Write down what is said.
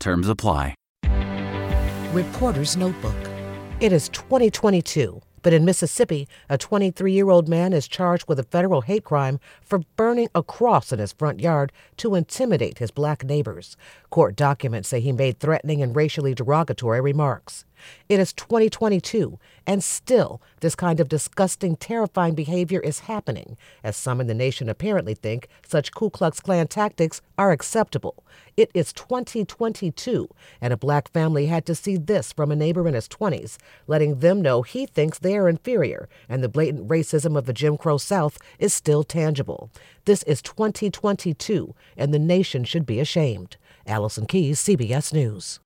Terms apply. Reporter's Notebook. It is 2022, but in Mississippi, a 23 year old man is charged with a federal hate crime for burning a cross in his front yard to intimidate his black neighbors. Court documents say he made threatening and racially derogatory remarks. It is 2022, and still this kind of disgusting, terrifying behavior is happening, as some in the nation apparently think such Ku Klux Klan tactics are acceptable. It is 2022, and a black family had to see this from a neighbor in his 20s, letting them know he thinks they are inferior, and the blatant racism of the Jim Crow South is still tangible. This is 2022, and the nation should be ashamed. Allison Keyes, CBS News.